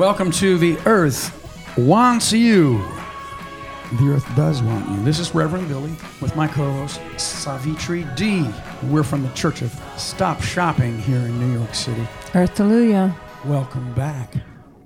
Welcome to The Earth Wants You. The Earth does want you. This is Reverend Billy with my co host, Savitri D. We're from the Church of Stop Shopping here in New York City. Earthalujah. Welcome back.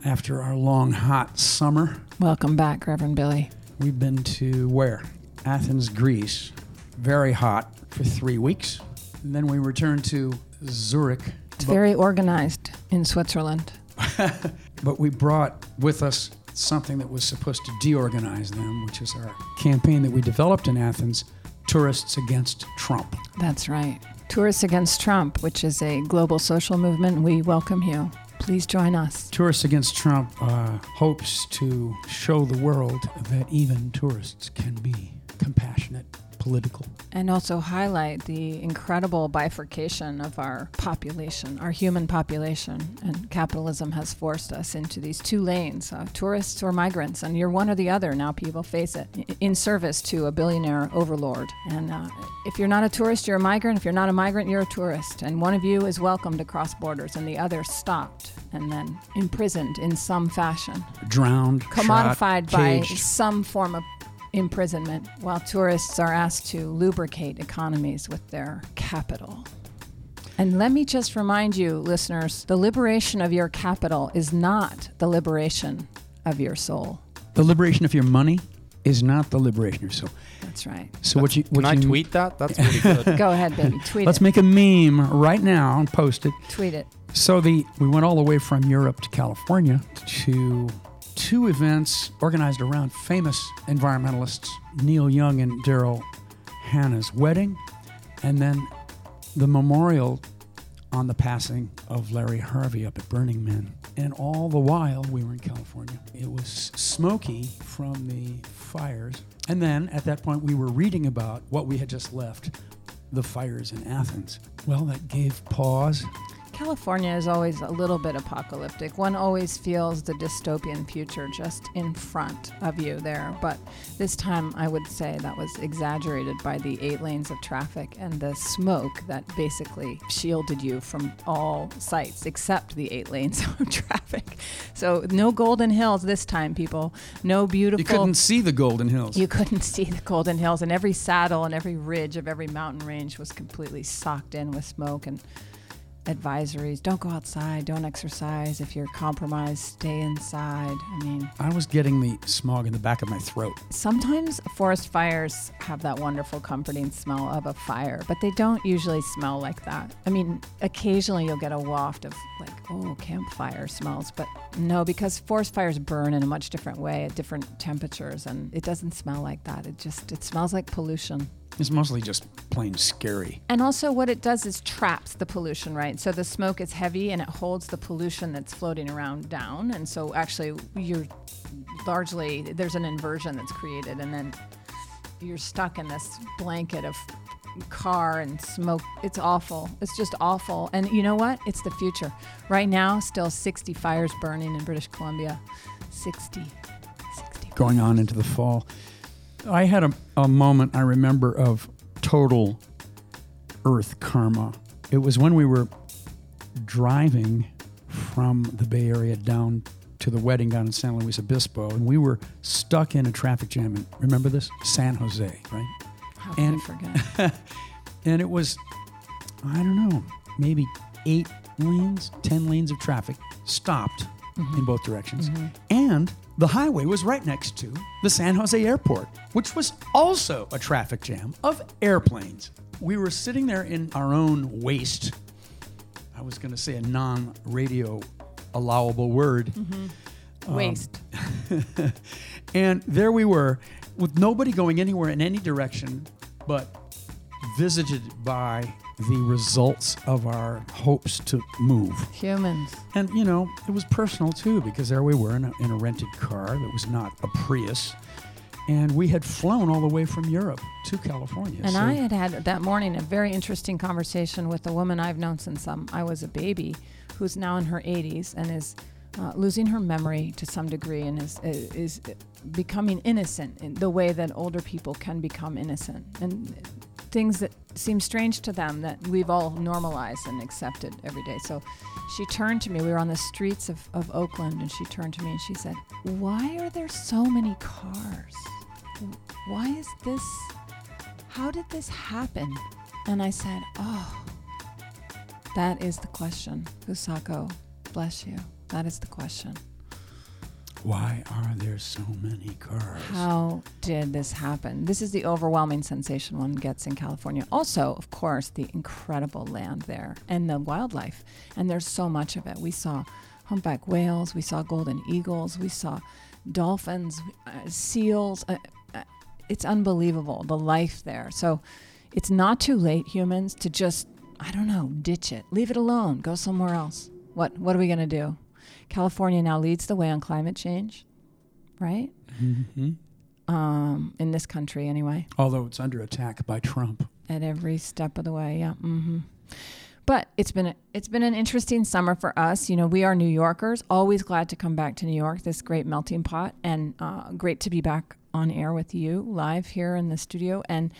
After our long, hot summer, Welcome back, Reverend Billy. we've been to where? Athens, Greece. Very hot for three weeks. And then we returned to Zurich. It's very organized in Switzerland. But we brought with us something that was supposed to deorganize them, which is our campaign that we developed in Athens Tourists Against Trump. That's right. Tourists Against Trump, which is a global social movement. We welcome you. Please join us. Tourists Against Trump uh, hopes to show the world that even tourists can be compassionate, political. And also highlight the incredible bifurcation of our population, our human population. And capitalism has forced us into these two lanes uh, tourists or migrants. And you're one or the other now, people face it, in service to a billionaire overlord. And uh, if you're not a tourist, you're a migrant. If you're not a migrant, you're a tourist. And one of you is welcome to cross borders, and the other stopped and then imprisoned in some fashion Drowned, commodified shot, by some form of imprisonment, while tourists are asked to lubricate economies with their capital. And let me just remind you, listeners, the liberation of your capital is not the liberation of your soul. The liberation of your money is not the liberation of your soul. That's right. So what you what Can I tweet that? That's really good. Go ahead, baby. Tweet it. Let's it. make a meme right now and post it. Tweet it. So the we went all the way from Europe to California to two events organized around famous environmentalists Neil Young and Daryl Hannah's wedding, and then the memorial on the passing of Larry Harvey up at Burning Man. And all the while we were in California, it was smoky from the fires. And then at that point, we were reading about what we had just left the fires in Athens. Well, that gave pause. California is always a little bit apocalyptic. One always feels the dystopian future just in front of you there. But this time, I would say that was exaggerated by the eight lanes of traffic and the smoke that basically shielded you from all sights except the eight lanes of traffic. So, no golden hills this time, people. No beautiful. You couldn't see the Golden Hills. You couldn't see the Golden Hills, and every saddle and every ridge of every mountain range was completely socked in with smoke and advisories. Don't go outside. Don't exercise. If you're compromised, stay inside. I mean, I was getting the smog in the back of my throat. sometimes forest fires have that wonderful, comforting smell of a fire, but they don't usually smell like that. I mean, occasionally you'll get a waft of like, oh, campfire smells, but no, because forest fires burn in a much different way at different temperatures, and it doesn't smell like that. It just it smells like pollution. It's mostly just plain scary. And also, what it does is traps the pollution, right? So the smoke is heavy and it holds the pollution that's floating around down. And so, actually, you're largely there's an inversion that's created, and then you're stuck in this blanket of car and smoke. It's awful. It's just awful. And you know what? It's the future. Right now, still 60 fires burning in British Columbia. 60. 60. going on into the fall. I had a, a moment I remember of total earth karma. It was when we were driving from the Bay Area down to the wedding down in San Luis Obispo, and we were stuck in a traffic jam. And remember this? San Jose, right? How And- I forget? And it was, I don't know, maybe eight lanes, 10 lanes of traffic stopped mm-hmm. in both directions. Mm-hmm. And the highway was right next to the San Jose airport, which was also a traffic jam of airplanes. We were sitting there in our own waste. I was going to say a non radio allowable word. Mm-hmm. Um, waste. And there we were with nobody going anywhere in any direction, but visited by the results of our hopes to move. Humans. And, you know, it was personal too, because there we were in a, in a rented car that was not a Prius. And we had flown all the way from Europe to California. And So- I had had that morning a very interesting conversation with a woman I've known since um, I was a baby, who's now in her 80s and is uh, losing her memory to some degree and is is becoming innocent in the way that older people can become innocent. And things that seem strange to them that we've all normalized and accepted every day. So she turned to me. We were on the streets of, of Oakland, and she turned to me and she said, Why are there so many cars? Why is this? How did this happen? And I said, Oh, that is the question. Kusako, bless you. That is the question. Why are there so many cars? How did this happen? This is the overwhelming sensation one gets in California. Also, of course, the incredible land there and the wildlife. And there's so much of it. We saw humpback whales, we saw golden eagles, we saw dolphins, uh, seals. Uh, uh, it's unbelievable, the life there. So it's not too late, humans, to just, I don't know, ditch it. Leave it alone. Go somewhere else. What, what are we going to do? California now leads the way on climate change, right? Mm-hmm. Um, in this country, anyway. Although it's under attack by Trump. At every step of the way, yeah. Mm-hmm. But it's been a, it's been an interesting summer for us. You know, we are New Yorkers. Always glad to come back to New York, this great melting pot, and uh, great to be back on air with you live here in the studio. And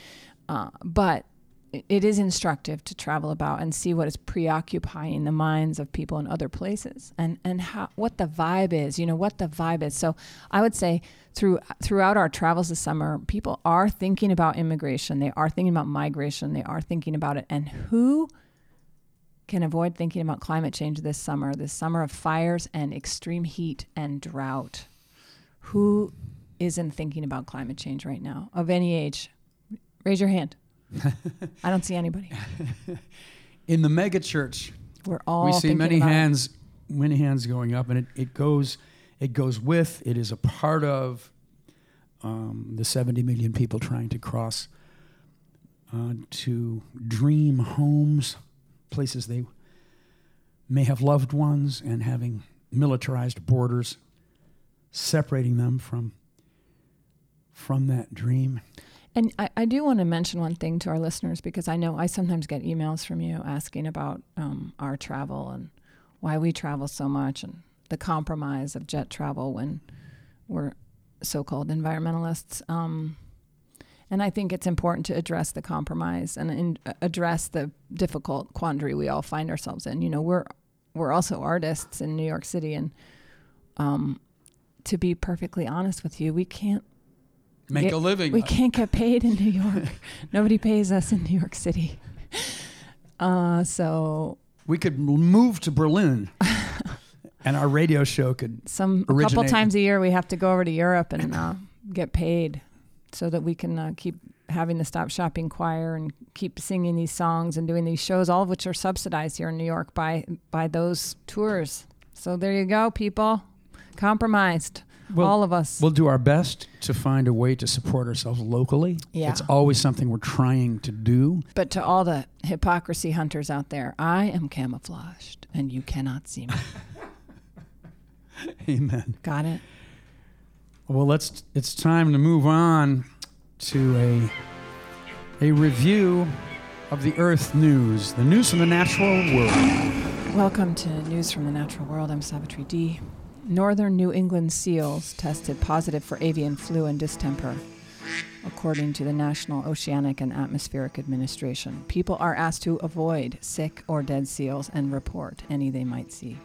uh, but it is instructive to travel about and see what is preoccupying the minds of people in other places and and how what the vibe is you know what the vibe is. So i would say through throughout our travels this summer people are thinking about immigration. They are thinking about migration. They are thinking about it. And who can avoid thinking about climate change this summer? This summer of fires and extreme heat and drought. Who isn't thinking about climate change right now? Of any age raise your hand I don't see anybody. In the megachurch, we're all we see many about it. hands, many hands going up, and it, it goes, it goes with. It is a part of um, the 70 million people trying to cross uh, to dream homes, places they may have loved ones, and having militarized borders separating them from from that dream. And I, I do want to mention one thing to our listeners because I know I sometimes get emails from you asking about um, our travel and why we travel so much and the compromise of jet travel when we're so called environmentalists. Um, and I think it's important to address the compromise and, and address the difficult quandary we all find ourselves in. You know, we're we're also artists in New York City, and um, to be perfectly honest with you, we can't Make get- a living. we can't get paid in New York. Nobody pays us in New York City. Uh, so We could move to Berlin, and our radio show could. some a couple times a year we have to go over to Europe and uh, get paid so that we can uh, keep having the Stop Shopping Choir and keep singing these songs and doing these shows, all of which are subsidized here in New York by by those tours. So there you go, people. Compromised, Well, all of us. We'll do our best to find a way to support ourselves locally. Yeah. It's always something we're trying to do. But to all the hypocrisy hunters out there, I am camouflaged and you cannot see me. Amen. Got it? Well, let's. It's time to move on to a a review of the Earth news, the news from the natural world. Welcome to News from the Natural World. I'm Savitri D. Northern New England seals tested positive for avian flu and distemper, according to the National Oceanic and Atmospheric Administration. People are asked to avoid sick or dead seals and report any they might see.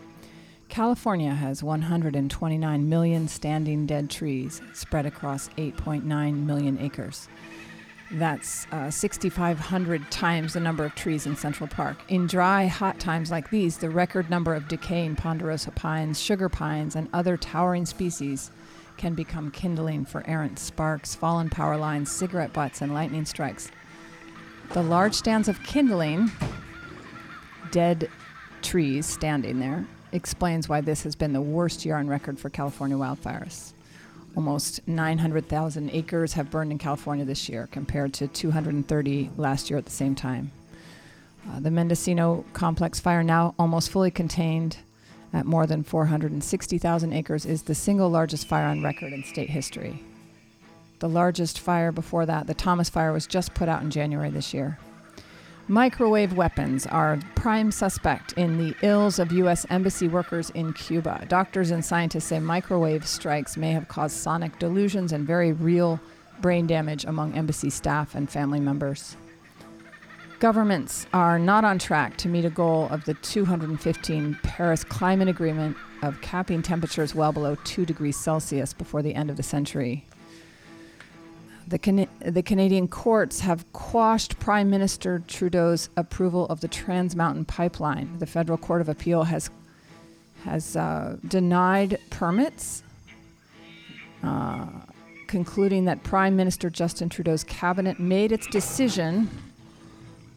California has 129 million standing dead trees spread across 8.9 million acres. That's uh, 6,500 times the number of trees in Central Park. In dry, hot times like these, the record number of decaying ponderosa pines, sugar pines, and other towering species can become kindling for errant sparks, fallen power lines, cigarette butts, and lightning strikes. The large stands of kindling, dead trees standing there, explains why this has been the worst year on record for California wildfires. Almost 900,000 acres have burned in California this year, compared to 230 last year at the same time. Uh, the Mendocino complex fire, now almost fully contained at more than 460,000 acres, is the single largest fire on record in state history. The largest fire before that, the Thomas Fire, was just put out in January this year. Microwave weapons are prime suspect in the ills of U.S. embassy workers in Cuba. Doctors and scientists say microwave strikes may have caused sonic delusions and very real brain damage among embassy staff and family members. governments are not on track to meet a goal of the 215 Paris Climate Agreement of capping temperatures well below 2 degrees Celsius before the end of the century. The, Can- the Canadian courts have quashed Prime Minister Trudeau's approval of the Trans Mountain Pipeline. The Federal Court of Appeal has has uh, denied permits, uh, concluding that Prime Minister Justin Trudeau's cabinet made its decision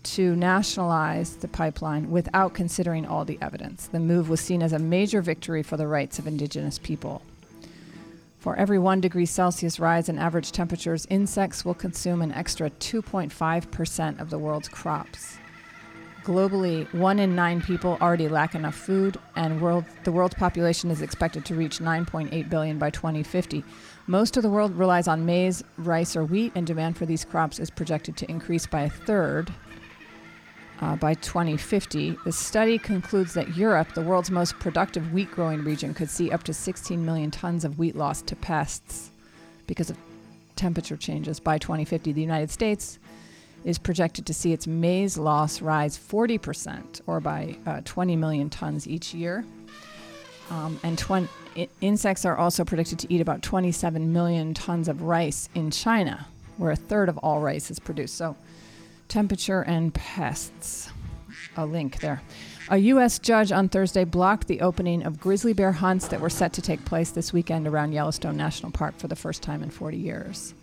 to nationalize the pipeline without considering all the evidence. The move was seen as a major victory for the rights of Indigenous people. For every one degree Celsius rise in average temperatures, insects will consume an extra 2.5% of the world's crops. Globally, one in nine people already lack enough food, and world, the world's population is expected to reach 9.8 billion by 2050. Most of the world relies on maize, rice, or wheat, and demand for these crops is projected to increase by a third uh, by 2050. The study concludes that Europe, the world's most productive wheat growing region, could see up to 16 million tons of wheat lost to pests because of temperature changes by 2050. The United States is projected to see its maize loss rise 40%, or by uh, 20 million tons each year. Um, and 20, I- insects are also predicted to eat about 27 million tons of rice in China, where a third of all rice is produced. So, temperature and pests. A link there. A U.S. judge on Thursday blocked the opening of grizzly bear hunts that were set to take place this weekend around Yellowstone National Park for the first time in 40 years.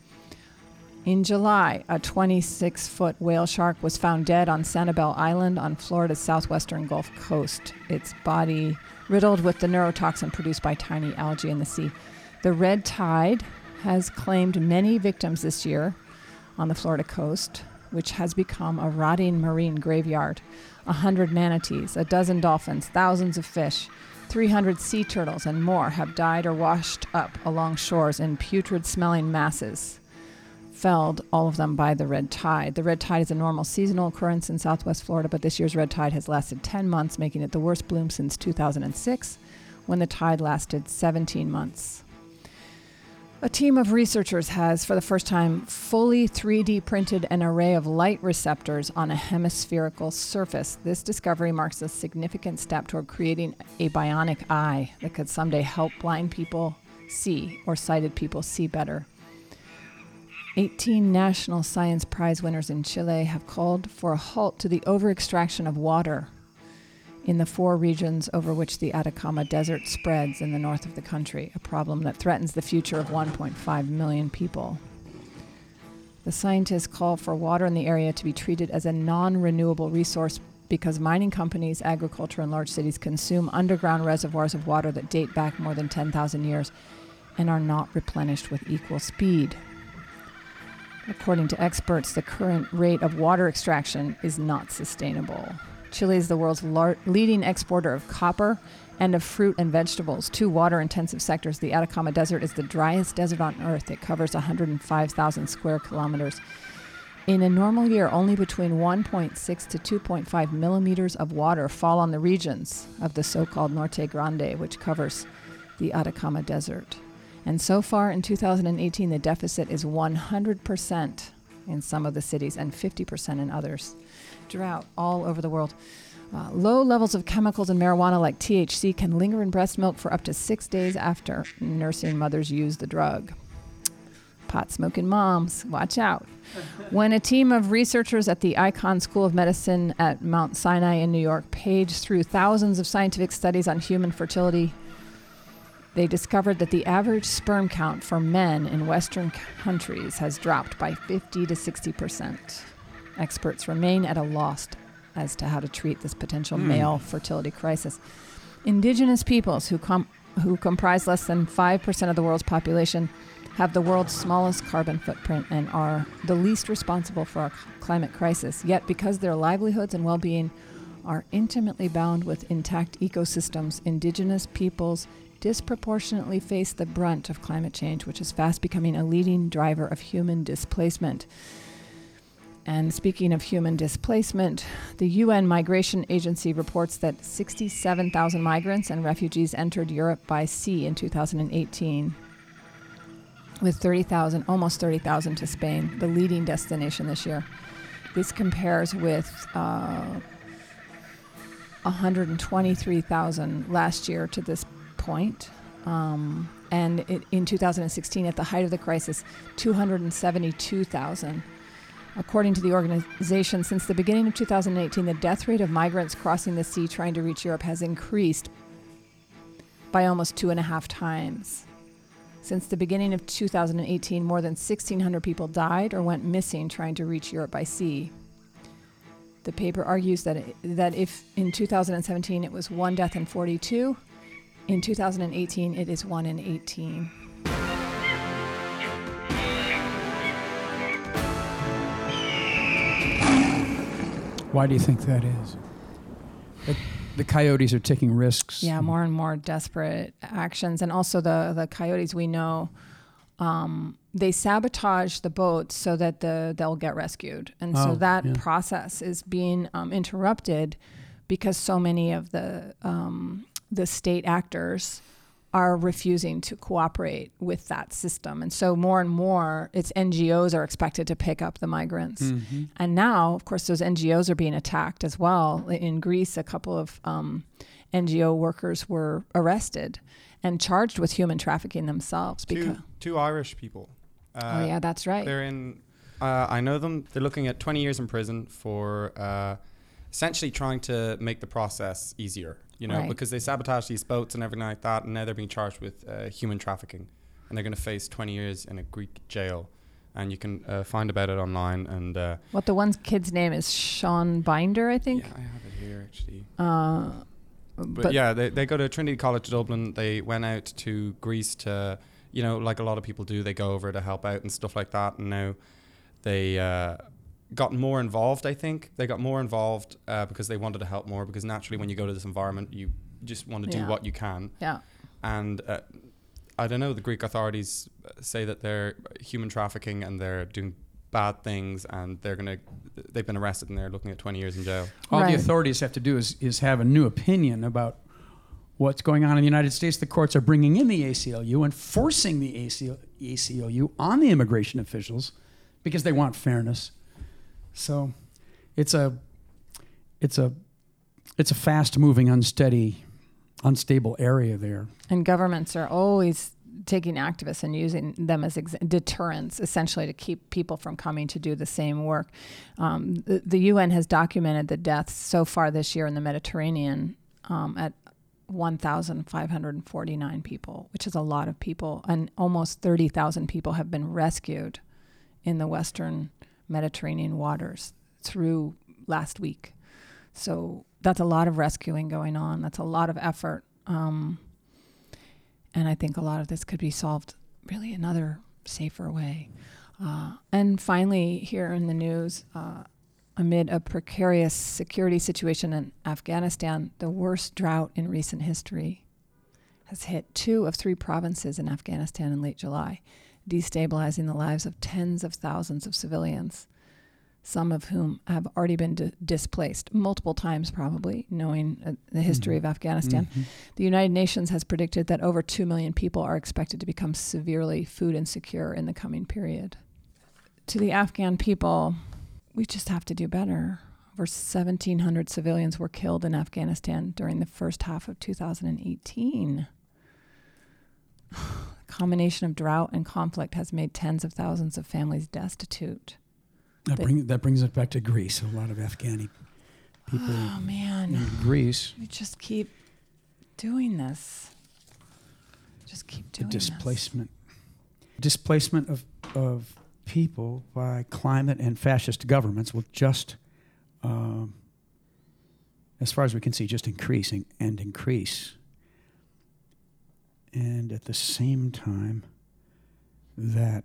In July, a 26 foot whale shark was found dead on Sanibel Island on Florida's southwestern Gulf Coast, its body riddled with the neurotoxin produced by tiny algae in the sea. The red tide has claimed many victims this year on the Florida coast, which has become a rotting marine graveyard. A hundred manatees, a dozen dolphins, thousands of fish, 300 sea turtles, and more have died or washed up along shores in putrid smelling masses felled, all of them by the red tide. The red tide is a normal seasonal occurrence in southwest Florida, but this year's red tide has lasted 10 months, making it the worst bloom since 2006, when the tide lasted 17 months. A team of researchers has, for the first time, fully 3D printed an array of light receptors on a hemispherical surface. This discovery marks a significant step toward creating a bionic eye that could someday help blind people see or sighted people see better. 18 National Science Prize winners in Chile have called for a halt to the over-extraction of water in the four regions over which the Atacama Desert spreads in the north of the country, a problem that threatens the future of 1.5 million people. The scientists call for water in the area to be treated as a non renewable resource because mining companies, agriculture, and large cities consume underground reservoirs of water that date back more than 10,000 years and are not replenished with equal speed. According to experts, the current rate of water extraction is not sustainable. Chile is the world's lar- leading exporter of copper and of fruit and vegetables, two water intensive sectors. The Atacama Desert is the driest desert on Earth. It covers 105,000 square kilometers. In a normal year, only between 1.6 to 2.5 millimeters of water fall on the regions of the so called Norte Grande, which covers the Atacama Desert. And so far in 2018, the deficit is 100% in some of the cities and 50% in others. Drought all over the world. Uh, low levels of chemicals in marijuana like THC can linger in breast milk for up to six days after nursing mothers use the drug. Pot smoking moms, watch out. When a team of researchers at the Icahn School of Medicine at Mount Sinai in New York paged through thousands of scientific studies on human fertility, they discovered that the average sperm count for men in Western countries has dropped by 50 to 60 percent. Experts remain at a loss as to how to treat this potential Hmm. male fertility crisis. Indigenous peoples, who, com- who comprise less than 5% of the world's population, have the world's smallest carbon footprint and are the least responsible for our climate crisis. Yet, because their livelihoods and well being are intimately bound with intact ecosystems, indigenous peoples disproportionately face the brunt of climate change, which is fast becoming a leading driver of human displacement. And speaking of human displacement, the UN Migration Agency reports that 67,000 migrants and refugees entered Europe by sea in 2018, with 30,000, almost 30,000 to Spain, the leading destination this year. this compares with uh, 123,000 last year to this point. Um, and it, in 2016, at the height of the crisis, 272,000. According to the organization, since the beginning of 2018, the death rate of migrants crossing the sea trying to reach Europe has increased by almost two and a half times. Since the beginning of 2018, more than 1,600 people died or went missing trying to reach Europe by sea. The paper argues that, it, that if in 2017 it was one death in 42, in 2018 it is one in 18. Why do you think that is? That the coyotes are taking risks. Yeah, more and more desperate actions, and also the the coyotes we know. Um, they sabotage the boats so that the they'll get rescued, and Oh, so that yeah. process is being um, interrupted because so many of the um, the state actors are refusing to cooperate with that system, and so more and more, it's NGOs are expected to pick up the migrants. Mhm. And now, of course, those NGOs are being attacked as well. In Greece, a couple of um, NGO workers were arrested and charged with human trafficking themselves. Two, two Irish people. Uh, oh yeah, that's right. They're in. Uh, I know them. They're looking at 20 years in prison for uh, essentially trying to make the process easier. You know, Right. because they sabotage these boats and everything like that, and now they're being charged with uh, human trafficking, and they're going to face 20 years in a Greek jail. And you can uh, find about it online. And uh, What the one kid's name is Sean Binder, I think. yeah, I have it here actually. Uh, But, yeah, they, they go to Trinity College Dublin. They went out to Greece to, you know, like a lot of people do, they go over to help out and stuff like that. And now they uh, got more involved, I think. They got more involved uh, because they wanted to help more. Because naturally, when you go to this environment, you just want to do Yeah. what you can. yeah. And uh, I don't know, the Greek authorities uh, say that they're human trafficking and they're doing bad things and they're going to, they've been arrested and they're looking at 20 years in jail. All Right. the authorities have to do is, is have a new opinion about what's going on in the United States. The courts are bringing in the ACLU and forcing the ACLU on the immigration officials because they want fairness. So it's a it's a it's a fast moving, unsteady, unstable area there. And governments are always taking activists and using them as ex- deterrents, essentially, to keep people from coming to do the same work. Um, the, the UN has documented the deaths so far this year in the Mediterranean um, at 1,549 people, which is a lot of people, and almost 30,000 people have been rescued in the Western Mediterranean waters through last week. So that's a lot of rescuing going on. That's a lot of effort. Um, and I think a lot of this could be solved really another safer way. Uh, and finally, here in the news, uh, amid a precarious security situation in Afghanistan, the worst drought in recent history has hit two of three provinces in Afghanistan in late July, destabilizing the lives of tens of thousands of civilians, some of whom have already been di- displaced multiple times, probably, knowing uh, the history of Afghanistan. Mhm. The United Nations has predicted that over 2 million people are expected to become severely food insecure in the coming period. To the Afghan people, we just have to do better. Over 1,700 civilians were killed in Afghanistan during the first half of 2018. The combination of drought and conflict has made tens of thousands of families destitute. That, They- bring, that brings us back to Greece. A lot of Afghani people Oh, man. in Greece. We just keep doing this. Just keep the doing this. displacement displacement of of people by climate and fascist governments will just um, as far as we can see just increasing and increase and at the same time that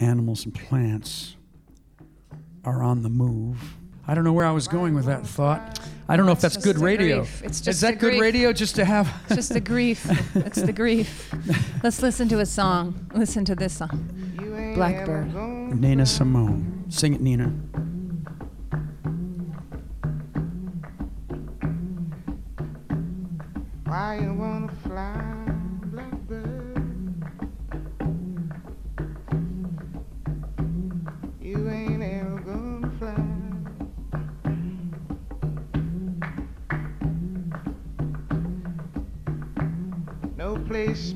animals and plants are on the move I don't know where I was going with that thought. I don't know if that's It's good just the radio. grief. It's Is that good radio just to have It's just the grief. It's the grief. Let's listen to a song. Listen to this song. Blackbird. Nina Simone. Sing it, Nina.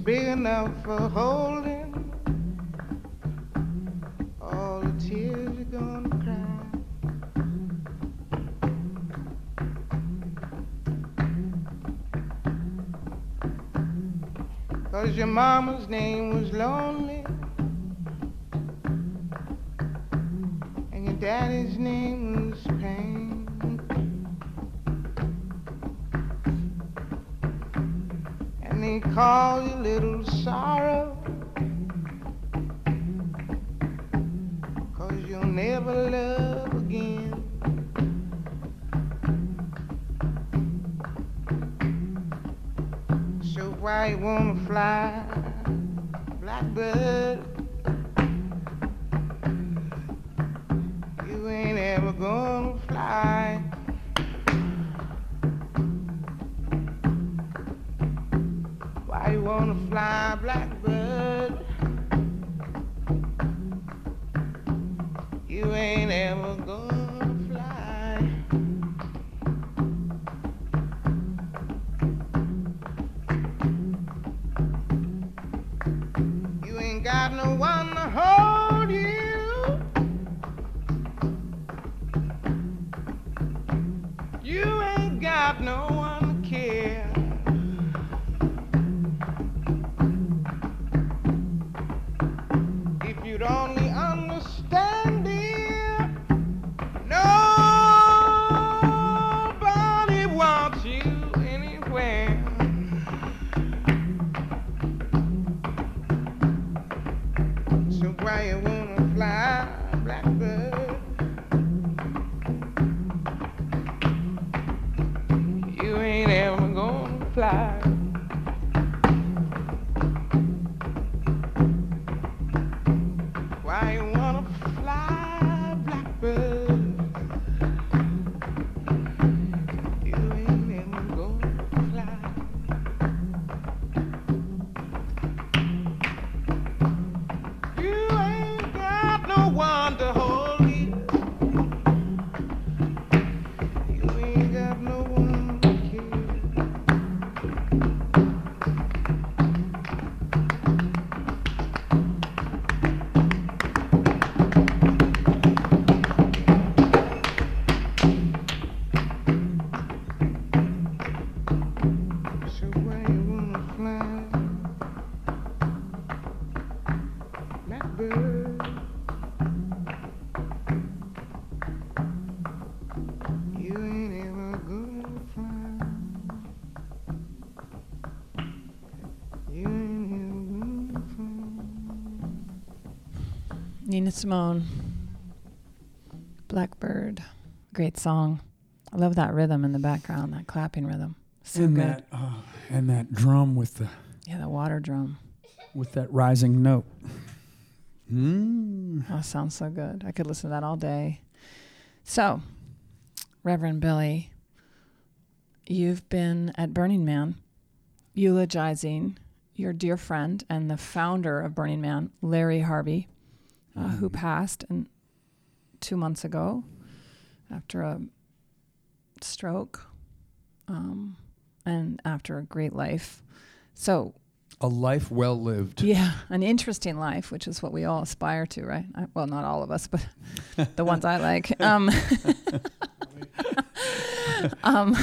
Big enough for holding all the tears you're gonna cry. Cause your mama's name was lonely. And your daddy's name was pain. Call you little sorrow. Cause you'll never love again. So why you wanna fly, blackbird? You ain't ever gonna fly. Nina Simone, Blackbird, great song. I love that rhythm in the background, that clapping rhythm. So and good. that uh, and that drum with the Yeah, the water drum. with that rising note. Mm. Oh, sounds so good. I could listen to that all day. So, Reverend Billy, you've been at Burning Man eulogizing your dear friend and the founder of Burning Man, Larry Harvey, uh, who passed in, two months ago after a stroke um, and after a great life. So, A life well lived. yeah, an interesting life, which is what we all aspire to, right? I, well, not all of us, but the ones I like. Um, um,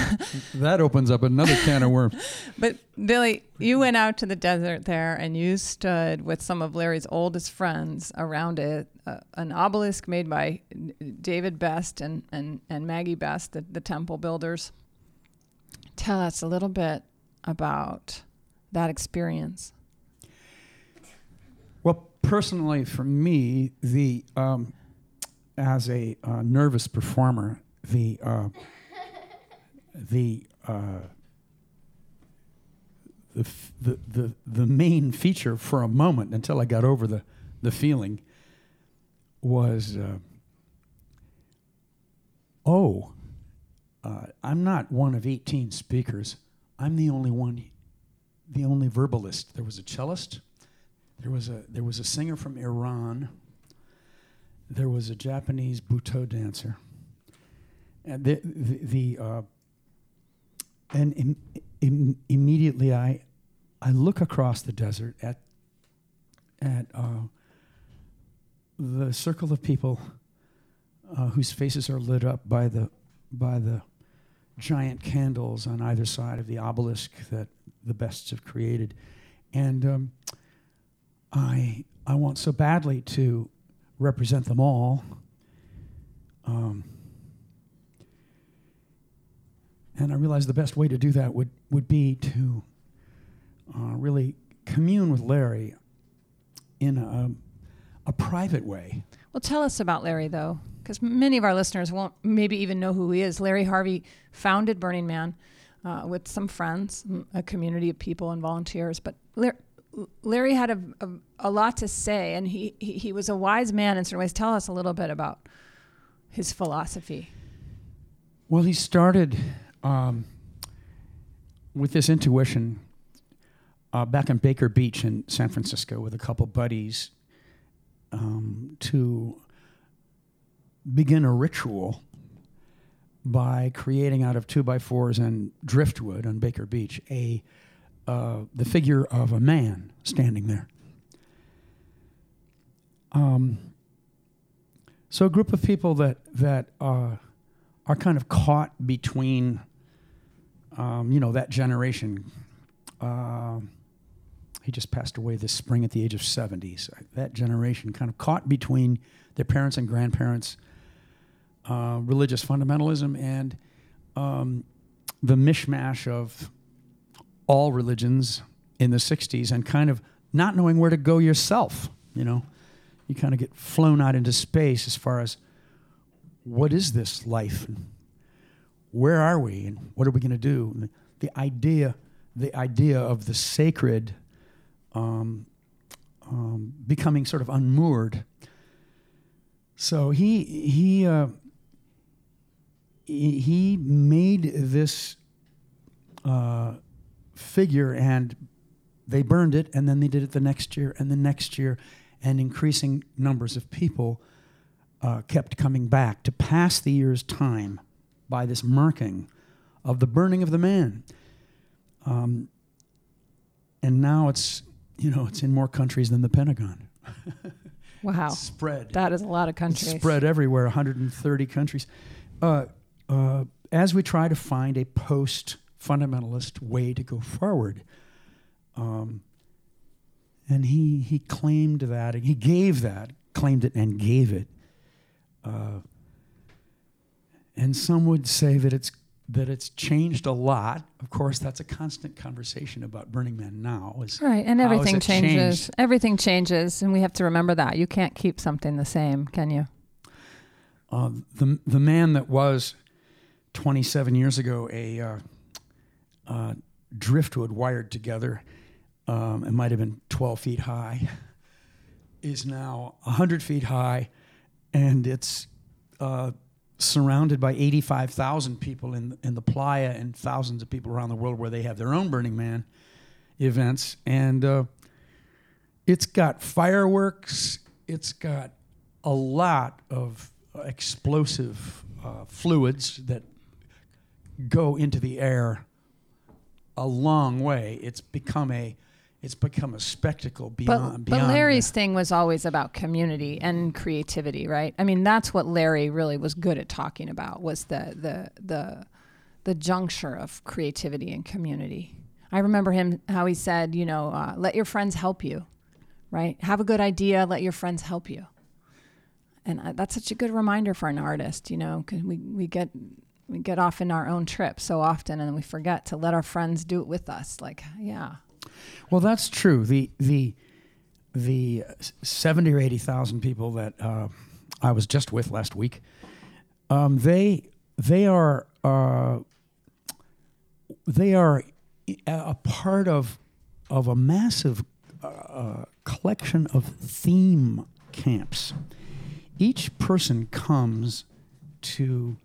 That opens up another can of worms. but Billy, you went out to the desert there and you stood with some of Larry's oldest friends around it, uh, an obelisk made by David Best and, and, and Maggie Best, the, the temple builders. Tell us a little bit about that experience. Well, personally, for me, the um, as a uh, nervous performer, the uh, the, uh, the, the the the main feature for a moment until I got over the the feeling was uh, oh uh, I'm not one of 18 speakers. I'm the only one the only verbalist. There was a cellist. There was a there was a singer from Iran. There was a Japanese buto dancer, and the the, the uh, and im, im, immediately I I look across the desert at at uh, the circle of people uh, whose faces are lit up by the by the giant candles on either side of the obelisk that the Bests have created, and um, I I want so badly to represent them all. Um, and I realized the best way to do that would, would be to uh, really commune with Larry in a, a private way. Well, tell us about Larry, though, because many of our listeners won't maybe even know who he is. Larry Harvey founded Burning Man uh, with some friends, a community of people and volunteers. But Larry had a, a, a lot to say, and he, he, he was a wise man in certain ways. Tell us a little bit about his philosophy. Well, he started um, with this intuition uh, back on Baker Beach in San Francisco with a couple buddies um, to begin a ritual by creating out of two by fours and driftwood on Baker Beach a uh, the figure of a man standing there. Um, so a group of people that that uh, are kind of caught between, um, you know, that generation. Uh, he just passed away this spring at the age of 70. So that generation kind of caught between their parents and grandparents, uh, religious fundamentalism, and um, the mishmash of all religions in the 60s and kind of not knowing where to go yourself, you know. You kind of get flown out into space as far as what is this life and where are we and what are we going to do? The idea, the idea of the sacred um, um, becoming sort of unmoored. So he he uh, he made this uh, figure and they burned it and then they did it the next year and the next year and increasing numbers of people uh, kept coming back to pass the year's time by this marking of the burning of the man um, and now it's you know it's in more countries than the pentagon wow spread that is a lot of countries it's spread everywhere 130 countries uh, uh, as we try to find a post fundamentalist way to go forward. Um, and he, he claimed that, he gave that, claimed it and gave it. Uh, and some would say that it's that it's changed a lot. Of course, that's a constant conversation about Burning Man now. Is right, and everything changes. Changed? Everything changes, and we have to remember that you can't keep something the same, can you? Uh, the the man that was 27 years ago a uh, uh, driftwood wired together. Um, it might have been 12 feet high, is now 100 feet high, and it's uh, surrounded by 85,000 people in, in the playa and thousands of people around the world where they have their own Burning Man events. And uh, it's got fireworks, it's got a lot of explosive uh, fluids that go into the air a long way. It's become a it's become a spectacle beyond. But, beyond but Larry's the, thing was always about community and creativity, right? I mean, that's what Larry really was good at talking about was the the the the juncture of creativity and community. I remember him how he said, you know, uh, let your friends help you, right? Have a good idea, let your friends help you. And uh, that's such a good reminder for an artist, you know, because we, we get we get off in our own trip so often and we forget to let our friends do it with us like yeah well that's true. The the the 70 or 80,000 people that uh, I was just with last week um, they they are uh, they are a part of of a massive uh, collection of theme camps. Each person comes to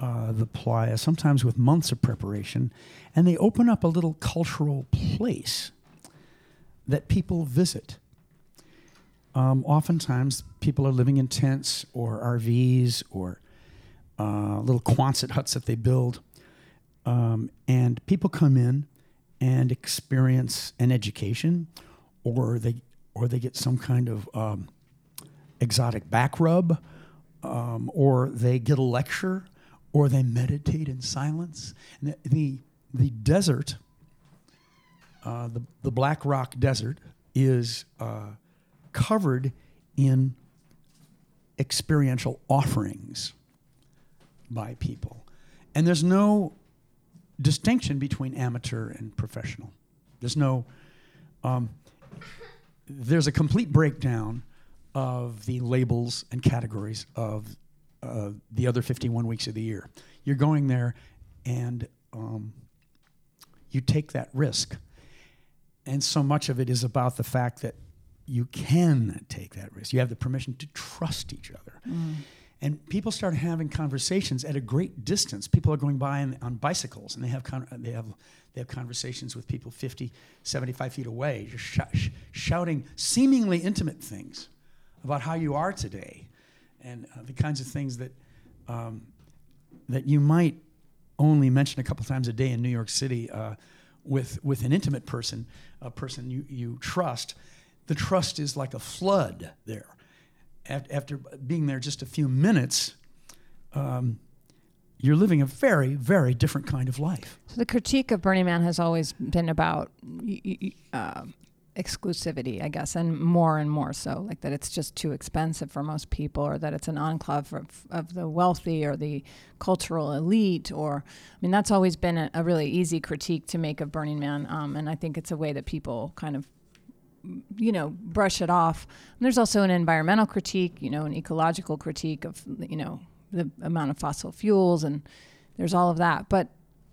uh, the playa, sometimes with months of preparation, and they open up a little cultural place that people visit. Um, oftentimes, people are living in tents or RVs or uh, little Quonset huts that they build. Um, and people come in and experience an education, or they or they get some kind of um, exotic back rub, um, or they get a lecture, or they meditate in silence. The, the, the desert, uh, the, the Black Rock Desert, is uh, covered in experiential offerings by people. And there's no distinction between amateur and professional. There's no, um, there's a complete breakdown of the labels and categories of uh, the other 51 weeks of the year. You're going there and um, you take that risk. And so much of it is about the fact that you can take that risk. You have the permission to trust each other. Mm. And people start having conversations at a great distance. People are going by on, on bicycles and they have, con- they, have, they have conversations with people 50, 75 feet away, just sh- sh- shouting seemingly intimate things about how you are today and uh, the kinds of things that, um, that you might only mention a couple times a day in New York City uh, with, with an intimate person, a person you, you trust. The trust is like a flood there after being there just a few minutes, um, you're living a very, very different kind of life. So the critique of Burning Man has always been about uh, exclusivity, I guess, and more and more so, like that it's just too expensive for most people, or that it's an enclave of, of the wealthy or the cultural elite, or I mean, that's always been a, a really easy critique to make of Burning Man, um, and I think it's a way that people kind of you know, brush it off. And there's also an environmental critique, you know, an ecological critique of, you know, the amount of fossil fuels, and there's all of that. But,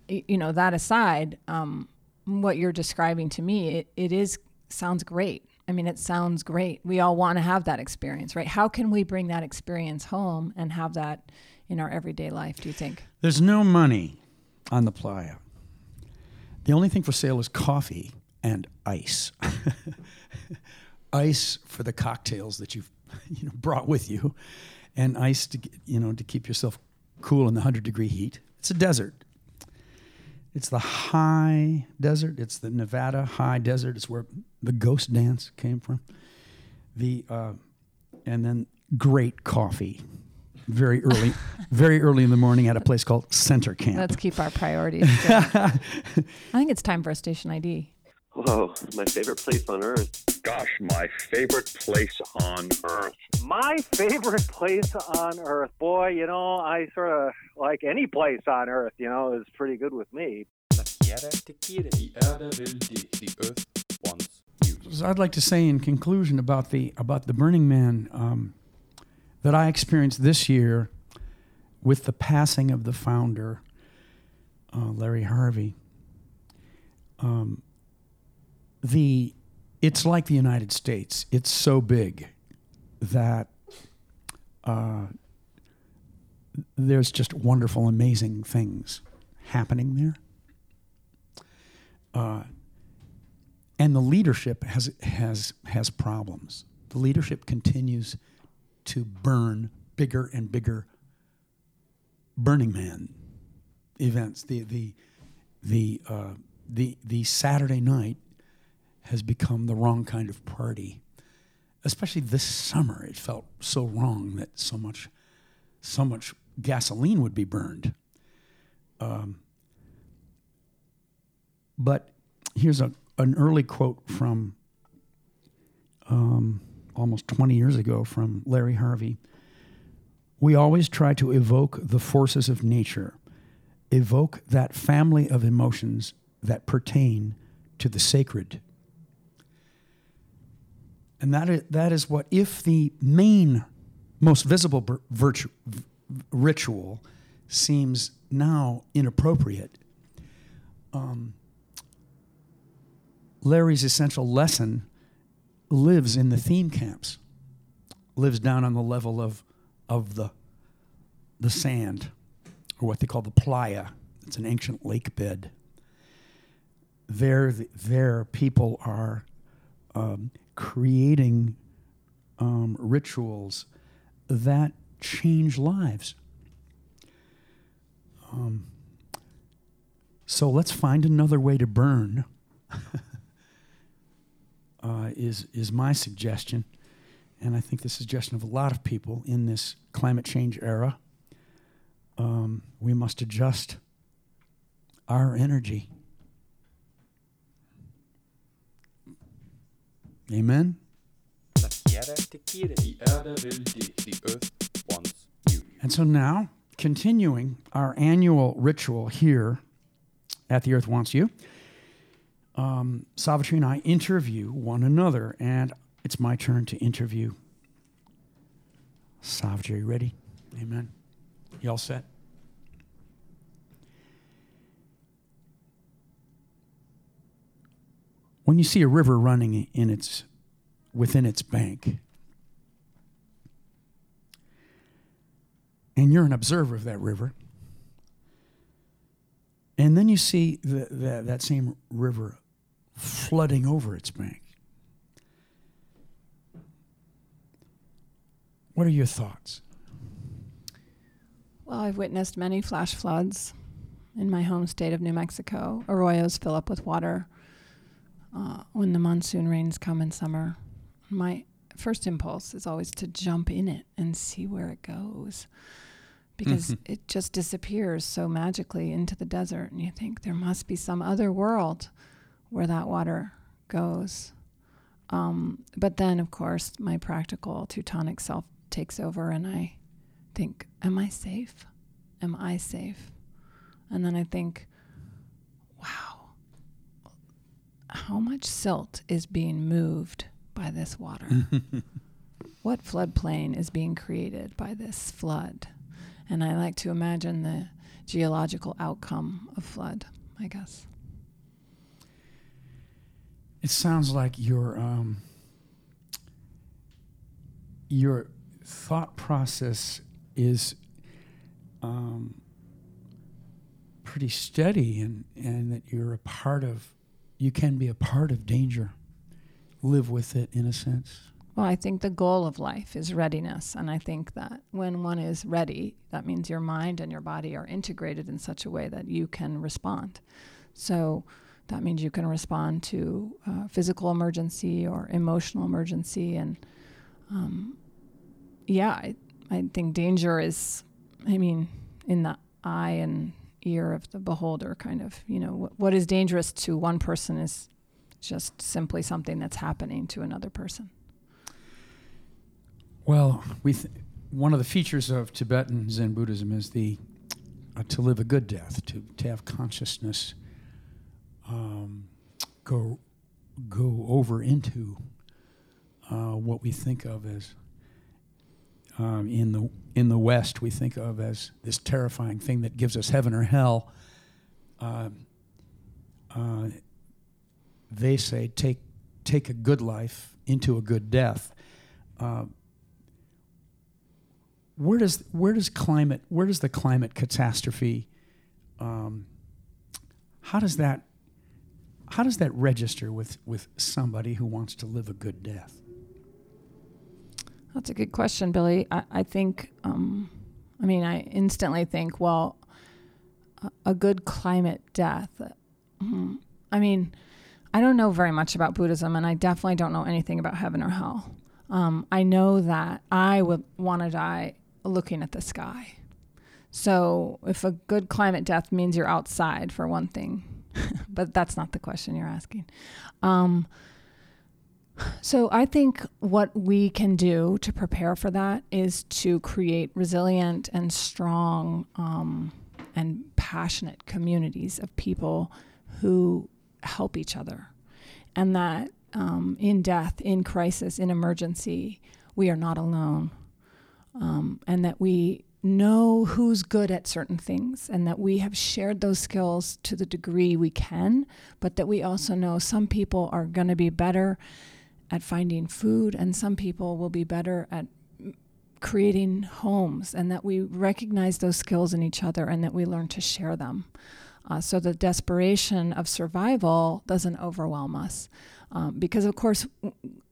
you know, that aside, um, what you're describing to me, it, it is sounds great. I mean, it sounds great. We all want to have that experience, right? How can we bring that experience home and have that in our everyday life, do you think? There's no money on the playa. The only thing for sale is coffee and ice. ice for the cocktails that you've you know brought with you, and ice to you know to keep yourself cool in the hundred degree heat. It's a desert. It's the high desert. It's the Nevada high desert. It's where the ghost dance came from. The uh, and then great coffee very early, very early in the morning at a place called Center Camp. Let's keep our priorities. I think it's time for a station ID. Whoa, my favorite place on earth. Gosh, my favorite place on earth. My favorite place on earth. Boy, you know, I sort of like any place on earth, you know, is pretty good with me. I'd like to say in conclusion about the about the Burning Man um, that I experienced this year with the passing of the founder, uh, Larry Harvey. Um, the it's like the United States. It's so big that uh, there's just wonderful, amazing things happening there. Uh, and the leadership has has has problems. The leadership continues to burn bigger and bigger Burning Man events. The the the uh, the the Saturday night has become the wrong kind of party. Especially this summer, it felt so wrong that so much, so much gasoline would be burned. Um, but here's a, an early quote from um, almost 20 years ago from Larry Harvey. We always try to evoke the forces of nature, evoke that family of emotions that pertain to the sacred and that is, that is what, if the main, most visible virtu- ritual seems now inappropriate, um, Larry's essential lesson lives in the theme camps, lives down on the level of, of the, the sand, or what they call the playa. It's an ancient lake bed. There, there people are um, creating um, rituals that change lives. Um, so let's find another way to burn uh, is is my suggestion, and I think the suggestion of a lot of people in this climate change era. Um, we must adjust our energy. Amen. And so now, continuing our annual ritual here at The Earth Wants You, um, Savitri and I interview one another, and it's my turn to interview Savitri. Ready? Amen. You all set? When you see a river running in its within its bank, and you're an observer of that river, and then you see the, the, that same river flooding over its bank. What are your thoughts? Well, I've witnessed many flash floods in my home state of New Mexico. Arroyos fill up with water uh, when the monsoon rains come in summer. My first impulse is always to jump in it and see where it goes because it just disappears so magically into the desert. And you think there must be some other world where that water goes. Um, but then, of course, my practical Teutonic self takes over, and I think, Am I safe? Am I safe? And then I think, Wow, how much silt is being moved by this water? what floodplain is being created by this flood? And I like to imagine the geological outcome of flood, I guess. It sounds like your um, your thought process is um, pretty steady, and and that you're a part of. You can be a part of danger. Live with it in a sense. Well, I think the goal of life is readiness. And I think that when one is ready, that means your mind and your body are integrated in such a way that you can respond. So that means you can respond to uh, physical emergency or emotional emergency. And um, yeah, I, I think danger is, I mean, in the eye and ear of the beholder, kind of. You know, what, what is dangerous to one person is just simply something that's happening to another person. Well, we th- one of the features of Tibetan Zen Buddhism is the uh, to live a good death, to to have consciousness go go over into uh, what we think of as um, in the in the West we think of as this terrifying thing that gives us heaven or hell. Uh, uh, they say take take a good life into a good death. Uh, where does where does climate where does the climate catastrophe um, how does that how does that register with with somebody who wants to live a good death That's a good question, Billy. I, I think, um, I mean, I instantly think, well, a, good climate death. Mm, I mean, I don't know very much about Buddhism, and I definitely don't know anything about heaven or hell. Um, I know that I would want to die looking at the sky. So, if a good climate death means you're outside, for one thing, but that's not the question you're asking. Um, so, I think what we can do to prepare for that is to create resilient and strong um, and passionate communities of people who help each other. And that um, in death, in crisis, in emergency, we are not alone. Um, and that we know who's good at certain things and that we have shared those skills to the degree we can, but that we also know some people are going to be better at finding food and some people will be better at creating homes and that we recognize those skills in each other and that we learn to share them. Uh, so the desperation of survival doesn't overwhelm us. Um, because, of course,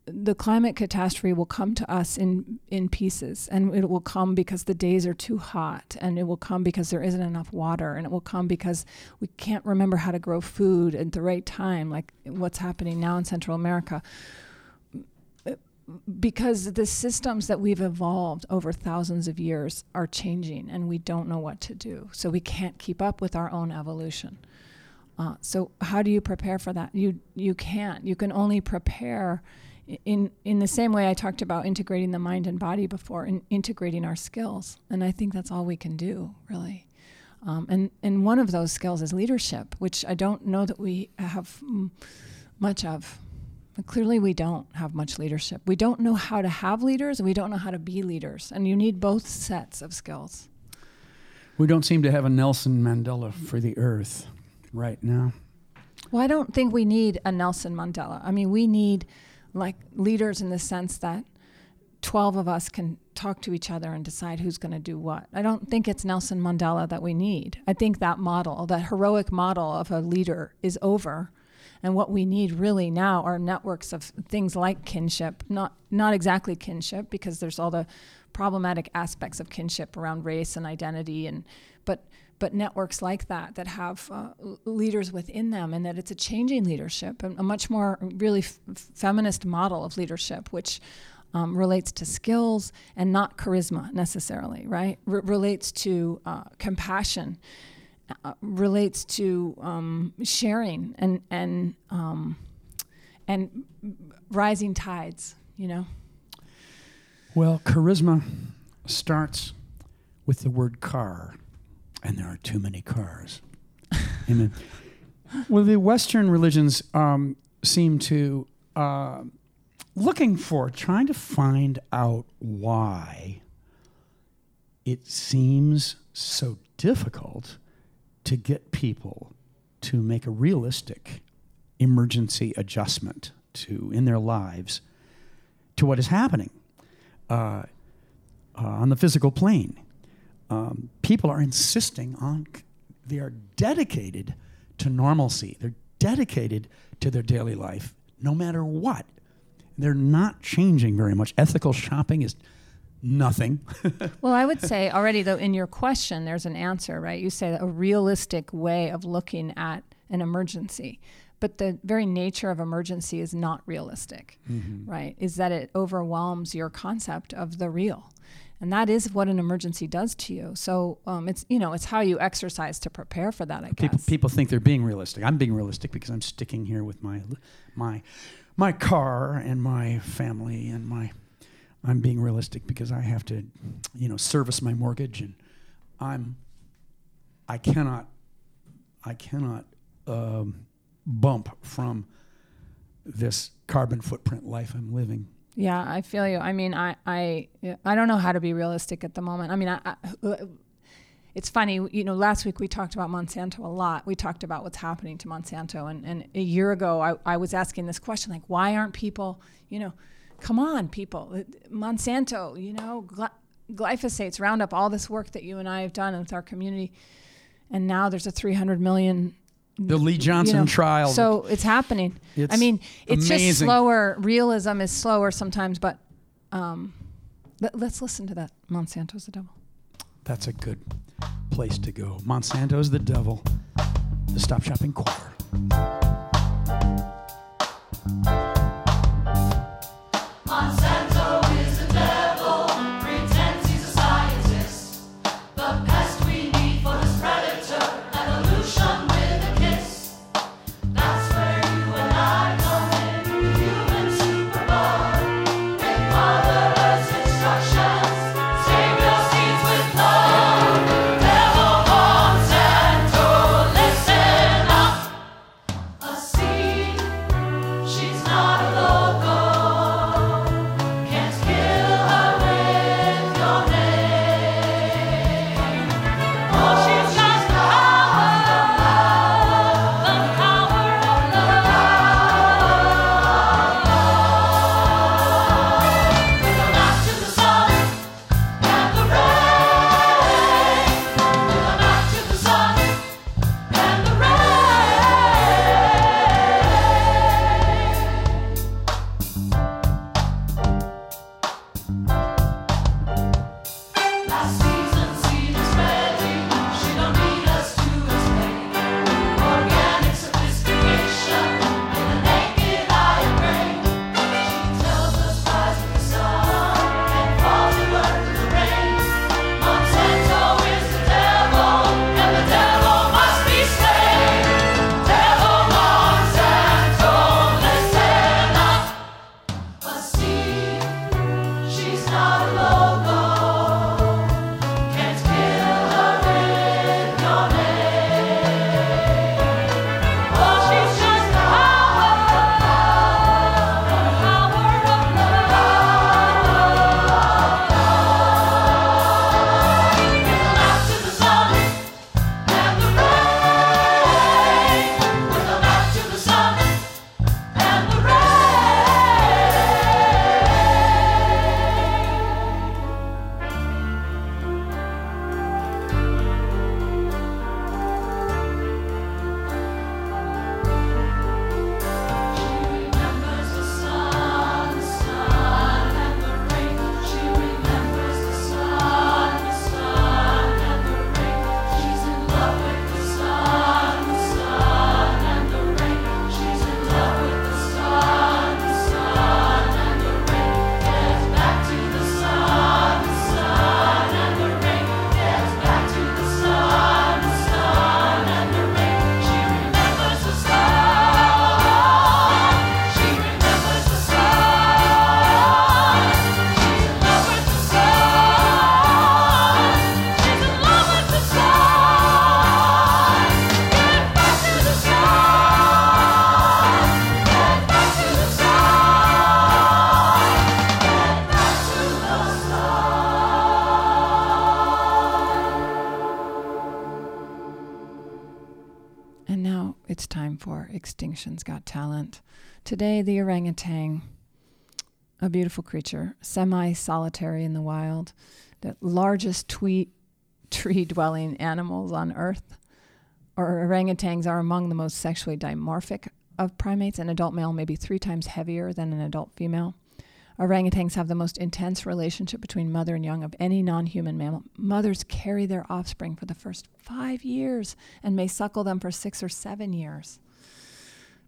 the climate catastrophe will come to us in in pieces and it will come because the days are too hot and it will come because there isn't enough water and it will come because we can't remember how to grow food at the right time like what's happening now in Central America because the systems that we've evolved over thousands of years are changing and we don't know what to do so we can't keep up with our own evolution uh, so how do you prepare for that? You you can't. You can only prepare in in the same way I talked about integrating the mind and body before, and integrating our skills. And I think that's all we can do, really. Um, and and one of those skills is leadership, which I don't know that we have m- much of. But clearly, we don't have much leadership. We don't know how to have leaders, and we don't know how to be leaders. And you need both sets of skills. We don't seem to have a Nelson Mandela for the earth right now. Well, I don't think we need a Nelson Mandela. I mean, we need like leaders in the sense that 12 of us can talk to each other and decide who's going to do what. I don't think it's Nelson Mandela that we need. I think that model, that heroic model of a leader, is over. And what we need really now are networks of things like kinship, not not exactly kinship because there's all the problematic aspects of kinship around race and identity and but but networks like that that have uh, leaders within them and that it's a changing leadership and a much more really f- feminist model of leadership which um, relates to skills and not charisma necessarily right? R- relates to uh, compassion uh, relates to um, sharing and and um, and rising tides you know? Well, charisma starts with the word car, and there are too many cars. Amen. Well, the Western religions um, seem to uh, looking for, trying to find out why it seems so difficult to get people to make a realistic emergency adjustment to in their lives to what is happening uh, uh, on the physical plane. Um, people are insisting on, they are dedicated to normalcy. They're dedicated to their daily life, no matter what. They're not changing very much. Ethical shopping is nothing. Well, I would say already, though, in your question, there's an answer, right? You say a realistic way of looking at an emergency. But the very nature of emergency is not realistic, right? Is that it overwhelms your concept of the real. And that is what an emergency does to you. So um, it's you know it's how you exercise to prepare for that. I people, guess. people think they're being realistic. I'm being realistic because I'm sticking here with my my my car and my family and my I'm being realistic because I have to you know service my mortgage and I'm I cannot I cannot um, bump from this carbon footprint life I'm living. Yeah, I feel you. I mean, I I I don't know how to be realistic at the moment. I mean, I, I, it's funny. You know, last week we talked about Monsanto a lot. We talked about what's happening to Monsanto, and and a year ago I I was asking this question like, why aren't people, you know, come on, people, Monsanto, you know, gly- glyphosates, Roundup, all this work that you and I have done with our community, and now there's a 300 million The Lee Johnson you know, trial. So it's happening. I mean, it's just slower. Realism is slower sometimes, but um, let, us listen to that. Monsanto's the devil. That's a good place to go. Monsanto's the devil. The Stop Shopping Choir. Got Talent. Today, the orangutan, a beautiful creature, semi solitary in the wild, the largest tree dwelling animals on Earth. Or orangutans are among the most sexually dimorphic of primates. An adult male may be three times heavier than an adult female. Orangutans have the most intense relationship between mother and young of any non human mammal. Mothers carry their offspring for the first five years and may suckle them for six or seven years.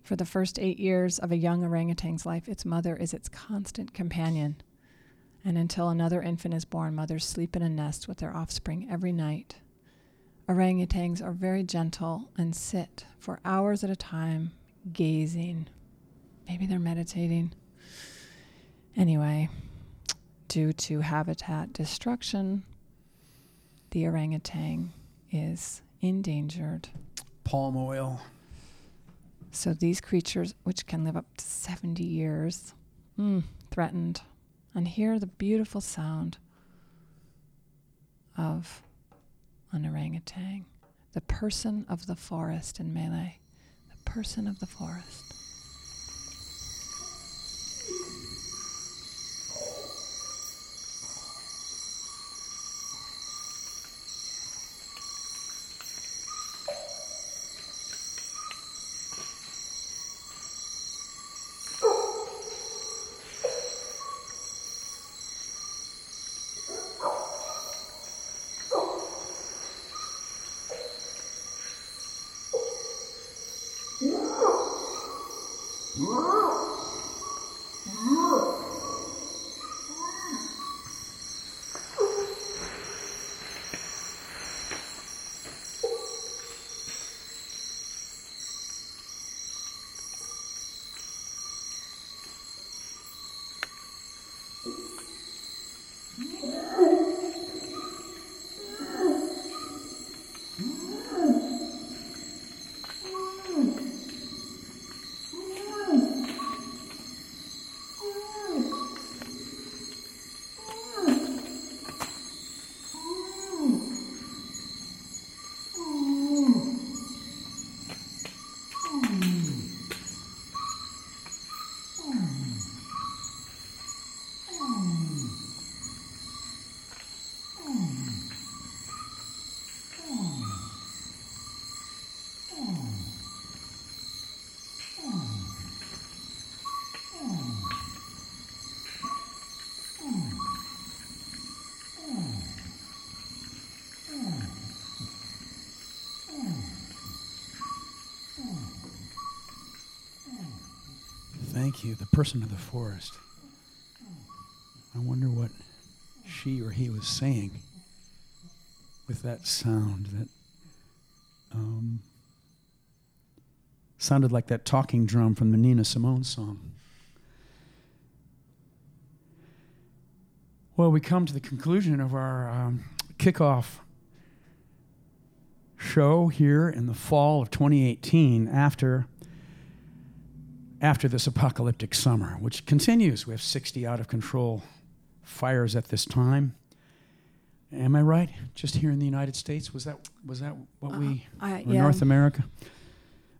For the first eight years of a young orangutan's life, its mother is its constant companion. And until another infant is born, mothers sleep in a nest with their offspring every night. Orangutans are very gentle and sit for hours at a time, gazing. Maybe they're meditating. Anyway, due to habitat destruction, the orangutan is endangered. Palm oil. So these creatures, which can live up to 70 years, mm, threatened. And hear the beautiful sound of an orangutan, the person of the forest in Malay, the person of the forest. Thank you, the person of the forest. I wonder what she or he was saying with that sound that um, sounded like that talking drum from the Nina Simone song. Well, we come to the conclusion of our um, kickoff show here in the fall of 2018 after after this apocalyptic summer, which continues. We have 60 out of control fires at this time. Am I right? Just here in the United States, was that was that what we Uh, I- or yeah. North America?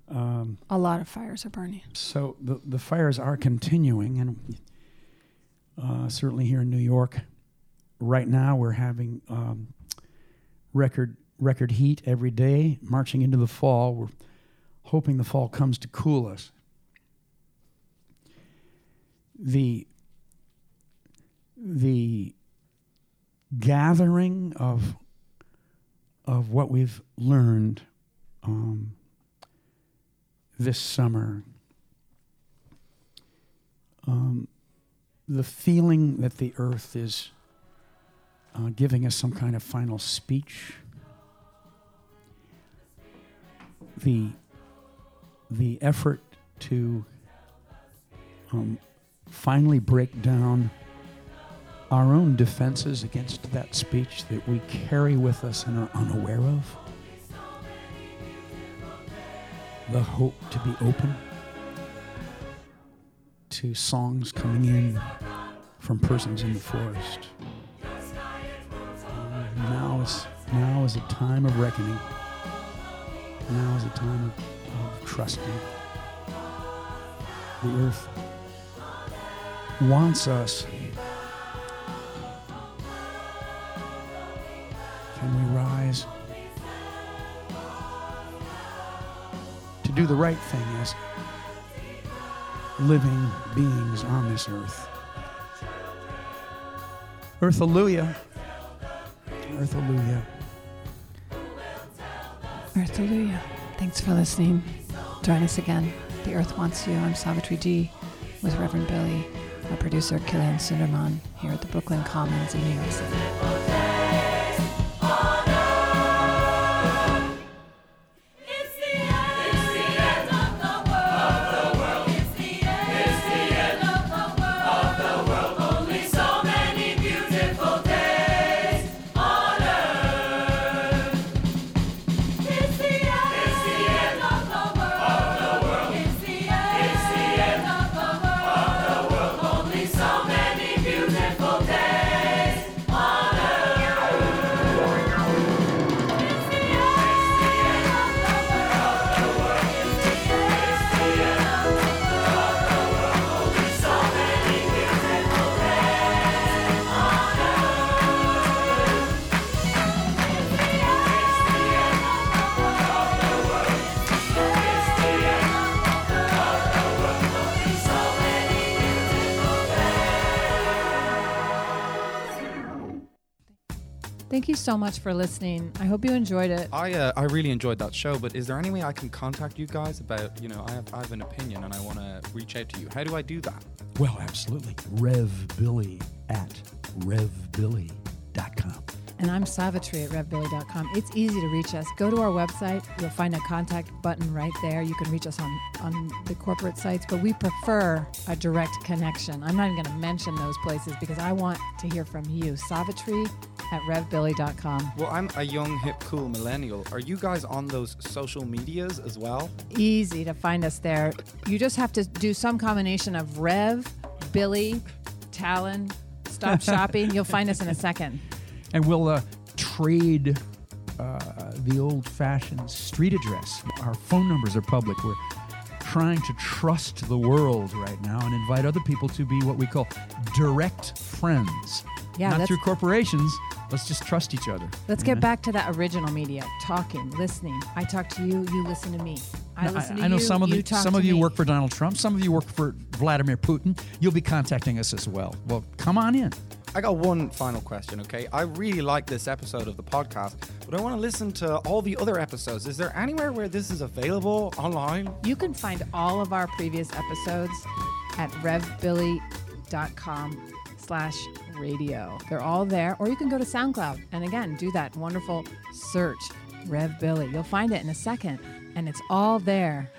Um, A lot of fires are burning. so the the fires are continuing, and uh, certainly here in New York, right now we're having um, record record heat every day. Marching into the fall, we're hoping the fall comes to cool us. The the gathering of of what we've learned um, this summer, um, the feeling that the earth is uh, giving us some kind of final speech, the the effort to um, finally break down our own defenses against that speech that we carry with us and are unaware of. The hope to be open to songs coming in from persons in the forest. Now is now is a time of reckoning. Now is a time of, of trusting. The earth wants us. Can we rise to do the right thing as living beings on this earth? Earthalujah. Earth, hallelujah. Earthalujah. Thanks for listening. Join us again. The Earth Wants You. I'm Savitri D with Reverend Billy, our producer, Killian Sunderman, here at the Brooklyn Commons in New York City. Thank you so much for listening. I hope you enjoyed it. I uh, I really enjoyed that show, but is there any way I can contact you guys about you know I have I have an opinion and I want to reach out to you? How do I do that? Well, absolutely. Rev Billy at revbilly.com. And I'm Savitri at revbilly.com. It's easy to reach us. Go to our website. You'll find a contact button right there. You can reach us on, on the corporate sites, but we prefer a direct connection. I'm not even going to mention those places because I want to hear from you. Savitri at revbilly.com. Well, I'm a young, hip, cool millennial. Are you guys on those social medias as well? Easy to find us there. You just have to do some combination of Rev, Billy, Talen, Stop Shopping. You'll find us in a second. And we'll uh, trade uh, the old fashioned street address. Our phone numbers are public. We're trying to trust the world right now and invite other people to be what we call direct friends. Yeah, Not through corporations. Let's just trust each other. Let's get know? back to that original media talking, listening. I talk to you, you listen to me. I Now, listen to I know you, some of you the, some of you me. work for Donald Trump. Some of you work for Vladimir Putin. You'll be contacting us as well. Well, come on in. I got one final question, okay? I really like this episode of the podcast, but I want to listen to all the other episodes. Is there anywhere where this is available online? You can find all of our previous episodes at revbilly.com slash radio. They're all there. Or you can go to SoundCloud and again do that wonderful search, Rev Billy. You'll find it in a second. And it's all there.